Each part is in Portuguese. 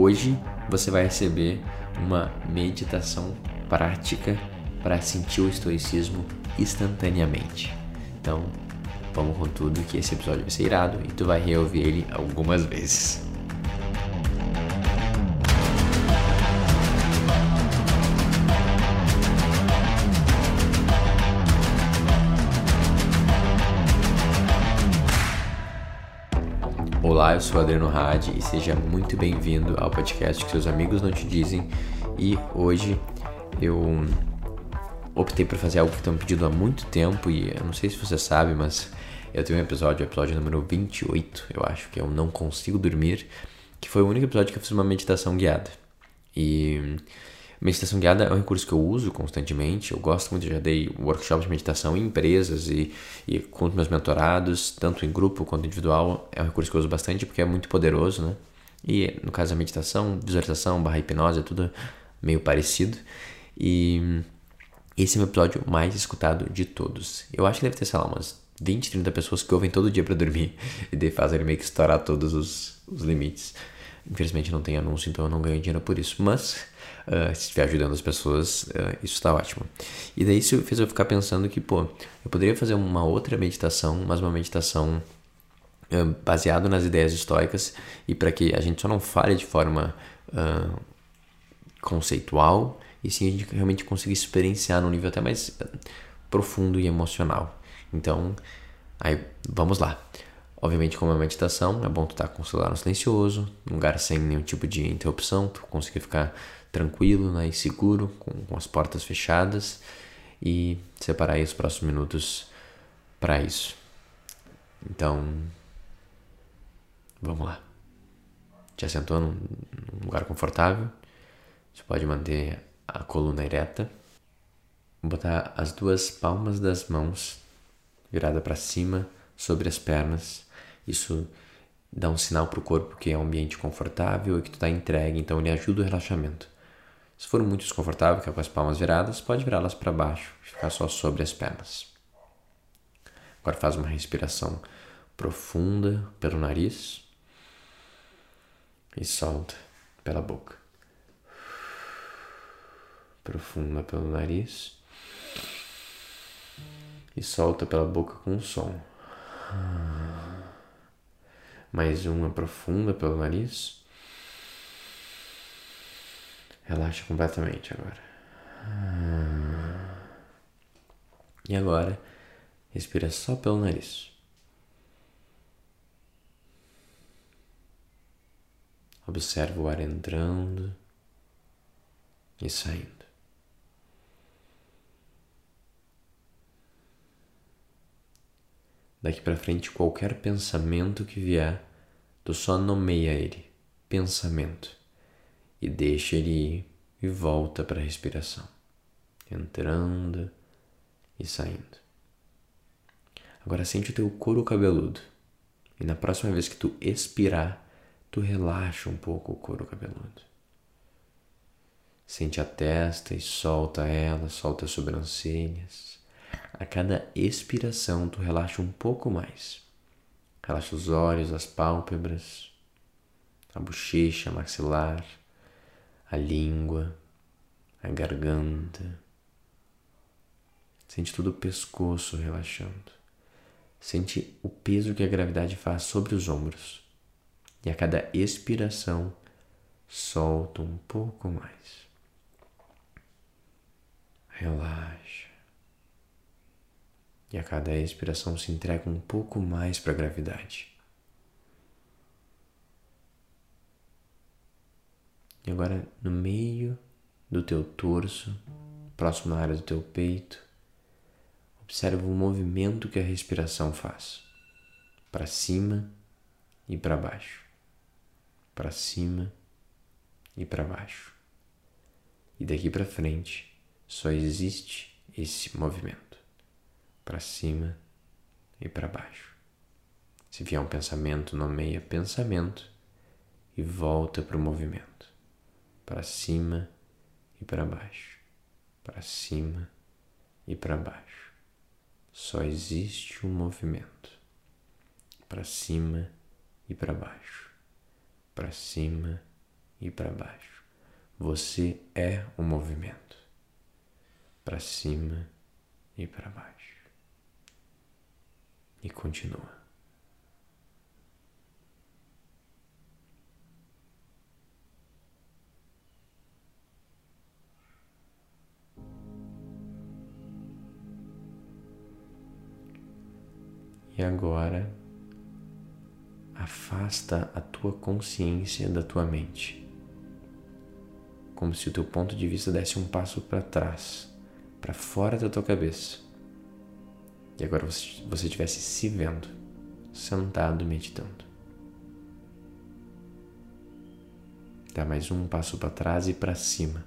Hoje você vai receber uma meditação prática para sentir o estoicismo instantaneamente. Então, vamos com tudo que esse episódio vai ser irado e tu vai reouvir ele algumas vezes. Olá, eu sou Adriano Hadi e seja muito bem-vindo ao podcast que seus amigos não te dizem. E hoje eu optei por fazer algo que estão pedindo há muito tempo e eu não sei se você sabe, mas eu tenho um episódio, episódio número 28, eu acho que eu não consigo dormir, que foi o único episódio que eu fiz uma meditação guiada. E Meditação guiada é um recurso que eu uso constantemente. Eu gosto muito, já dei workshops de meditação em empresas e, e com os meus mentorados, tanto em grupo quanto individual. É um recurso que eu uso bastante porque é muito poderoso, né? E no caso da meditação, visualização, barra hipnose, é tudo meio parecido. E esse é o meu episódio mais escutado de todos. Eu acho que deve ter, sei lá, umas 20, 30 pessoas que ouvem todo dia para dormir e fazem ele meio que estourar todos os, os limites. Infelizmente não tem anúncio, então eu não ganho dinheiro por isso. Mas uh, se estiver ajudando as pessoas, uh, isso está ótimo. E daí isso fez eu ficar pensando que, pô, eu poderia fazer uma outra meditação, mas uma meditação uh, baseada nas ideias estoicas e para que a gente só não fale de forma conceitual e sim a gente realmente consiga experienciar num nível até mais profundo e emocional. Então, aí vamos lá. Obviamente, como é meditação, é bom tu estar tá com o celular no silencioso, num lugar sem nenhum tipo de interrupção, tu conseguir ficar tranquilo né, e seguro, com, com as portas fechadas e separar aí os próximos minutos para isso. Então, vamos lá. Te assentou num, num lugar confortável, você pode manter a coluna ereta, botar as duas palmas das mãos virada para cima sobre as pernas isso dá um sinal para o corpo que é um ambiente confortável e que tu está entregue, então ele ajuda o relaxamento. Se for muito desconfortável, que é com as palmas viradas, pode virá-las para baixo, ficar só sobre as pernas. Agora faz uma respiração profunda pelo nariz e solta pela boca. Profunda pelo nariz e solta pela boca com um som. Mais uma profunda pelo nariz. Relaxa completamente agora. E agora, respira só pelo nariz. Observa o ar entrando e saindo. Daqui para frente, qualquer pensamento que vier, tu só nomeia ele, pensamento, e deixa ele ir e volta para a respiração, entrando e saindo. Agora sente o teu couro cabeludo, e na próxima vez que tu expirar, tu relaxa um pouco o couro cabeludo. Sente a testa e solta ela, solta as sobrancelhas. A cada expiração, tu relaxa um pouco mais. Relaxa os olhos, as pálpebras, a bochecha, a maxilar, a língua, a garganta. Sente todo o pescoço relaxando. Sente o peso que a gravidade faz sobre os ombros. E a cada expiração, solta um pouco mais. Relaxa. E a cada expiração se entrega um pouco mais para a gravidade. E agora no meio do teu torso, próximo à área do teu peito, observa o movimento que a respiração faz. Para cima e para baixo. Para cima e para baixo. E daqui para frente só existe esse movimento para cima e para baixo. Se vier um pensamento, nomeia pensamento e volta para o movimento. Para cima e para baixo. Para cima e para baixo. Só existe um movimento. Para cima e para baixo. Para cima e para baixo. Você é o movimento. Para cima e para baixo. E continua. E agora, afasta a tua consciência da tua mente. Como se o teu ponto de vista desse um passo para trás, para fora da tua cabeça. E agora você, você estivesse se vendo, sentado meditando. Dá mais um passo para trás e para cima.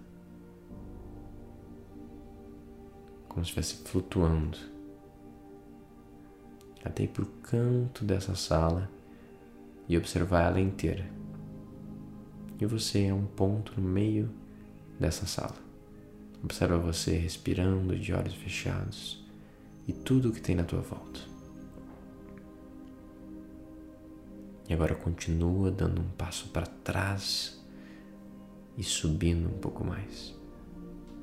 Como se estivesse flutuando até ir para o canto dessa sala e observar ela inteira. E você é um ponto no meio dessa sala. Observa você respirando de olhos fechados e tudo o que tem na tua volta. E agora continua dando um passo para trás e subindo um pouco mais.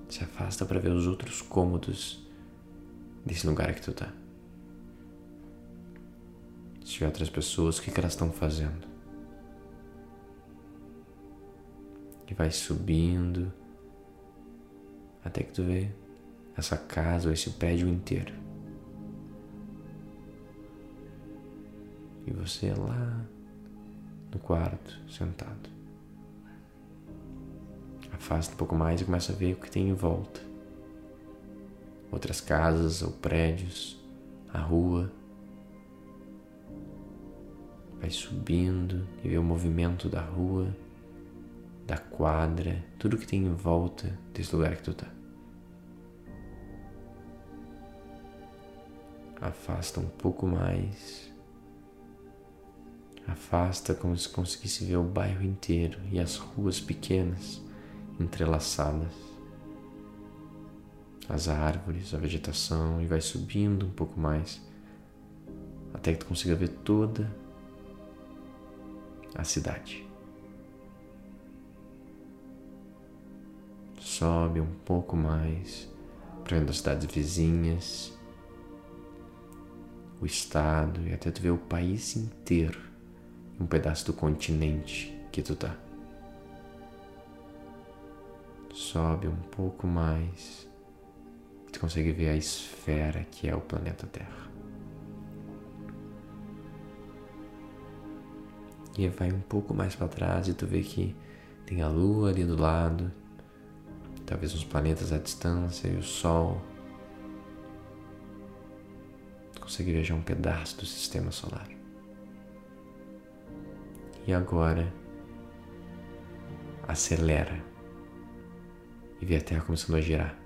Se afasta para ver os outros cômodos desse lugar que tu está. Se tiver outras pessoas, o que, que elas estão fazendo? E vai subindo até que tu vê essa casa ou esse prédio inteiro. E você é lá no quarto, sentado. Afasta um pouco mais e começa a ver o que tem em volta. Outras casas ou prédios, a rua vai subindo e vê o movimento da rua, da quadra, tudo que tem em volta desse lugar que tu tá. Afasta um pouco mais. Afasta como se conseguisse ver o bairro inteiro e as ruas pequenas entrelaçadas. As árvores, a vegetação e vai subindo um pouco mais até que tu consiga ver toda a cidade. Sobe um pouco mais para as cidades vizinhas, o estado e até tu ver o país inteiro, um pedaço do continente que tu tá. Sobe um pouco mais, tu consegue ver a esfera que é o planeta Terra. E vai um pouco mais para trás e tu vê que tem a lua ali do lado, talvez uns planetas à distância e o sol. Tu consegue viajar um pedaço do sistema solar. E agora acelera e vê a Terra começando a girar.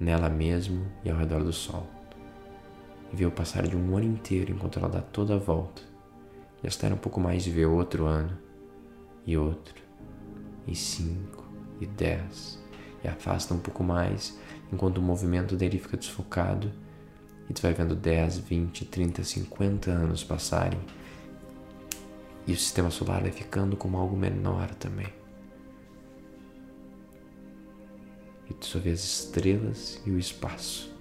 Nela mesmo e ao redor do Sol. E vê o passar de um ano inteiro enquanto ela dá toda a volta já espera um pouco mais de ver outro ano, e outro, e cinco, e dez, e afasta um pouco mais enquanto o movimento dele fica desfocado e tu vai vendo 10, 20, 30, 50 anos passarem e o sistema solar vai ficando como algo menor também. E tu só vê as estrelas e o espaço,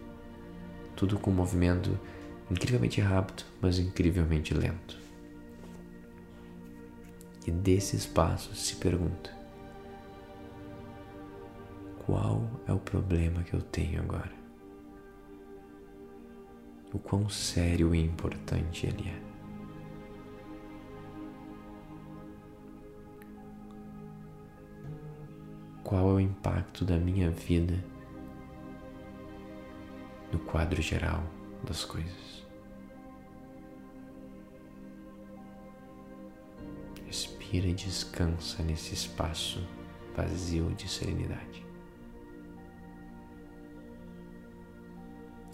tudo com um movimento incrivelmente rápido, mas incrivelmente lento e desses passos se pergunta: qual é o problema que eu tenho agora? O quão sério e importante ele é? Qual é o impacto da minha vida no quadro geral das coisas? respira e descansa nesse espaço vazio de serenidade.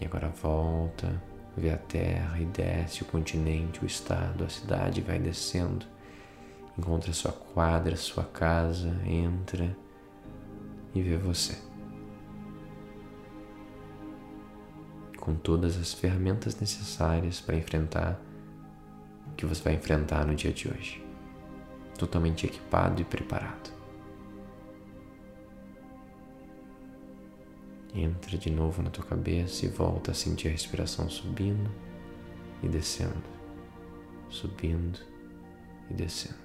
E agora volta, vê a terra e desce o continente, o estado, a cidade, vai descendo, encontra sua quadra, sua casa, entra e vê você. Com todas as ferramentas necessárias para enfrentar o que você vai enfrentar no dia de hoje. totalmente equipado e preparado. Entra de novo na tua cabeça e volta a sentir a respiração subindo e descendo, subindo e descendo.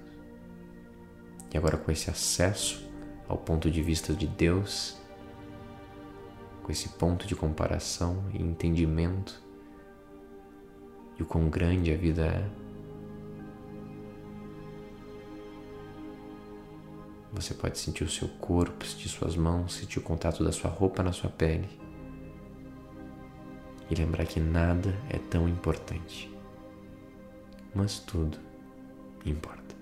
E agora, com esse acesso ao ponto de vista de Deus, com esse ponto de comparação e entendimento de o quão grande a vida é, Você pode sentir o seu corpo, sentir suas mãos, sentir o contato da sua roupa na sua pele. E lembrar que nada é tão importante. Mas tudo importa.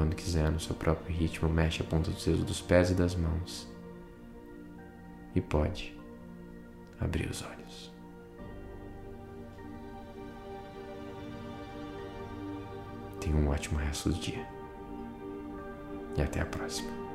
Quando quiser, no seu próprio ritmo, mexe a ponta dos dedos dos pés e das mãos. E pode abrir os olhos. Tenha um ótimo resto do dia e até a próxima.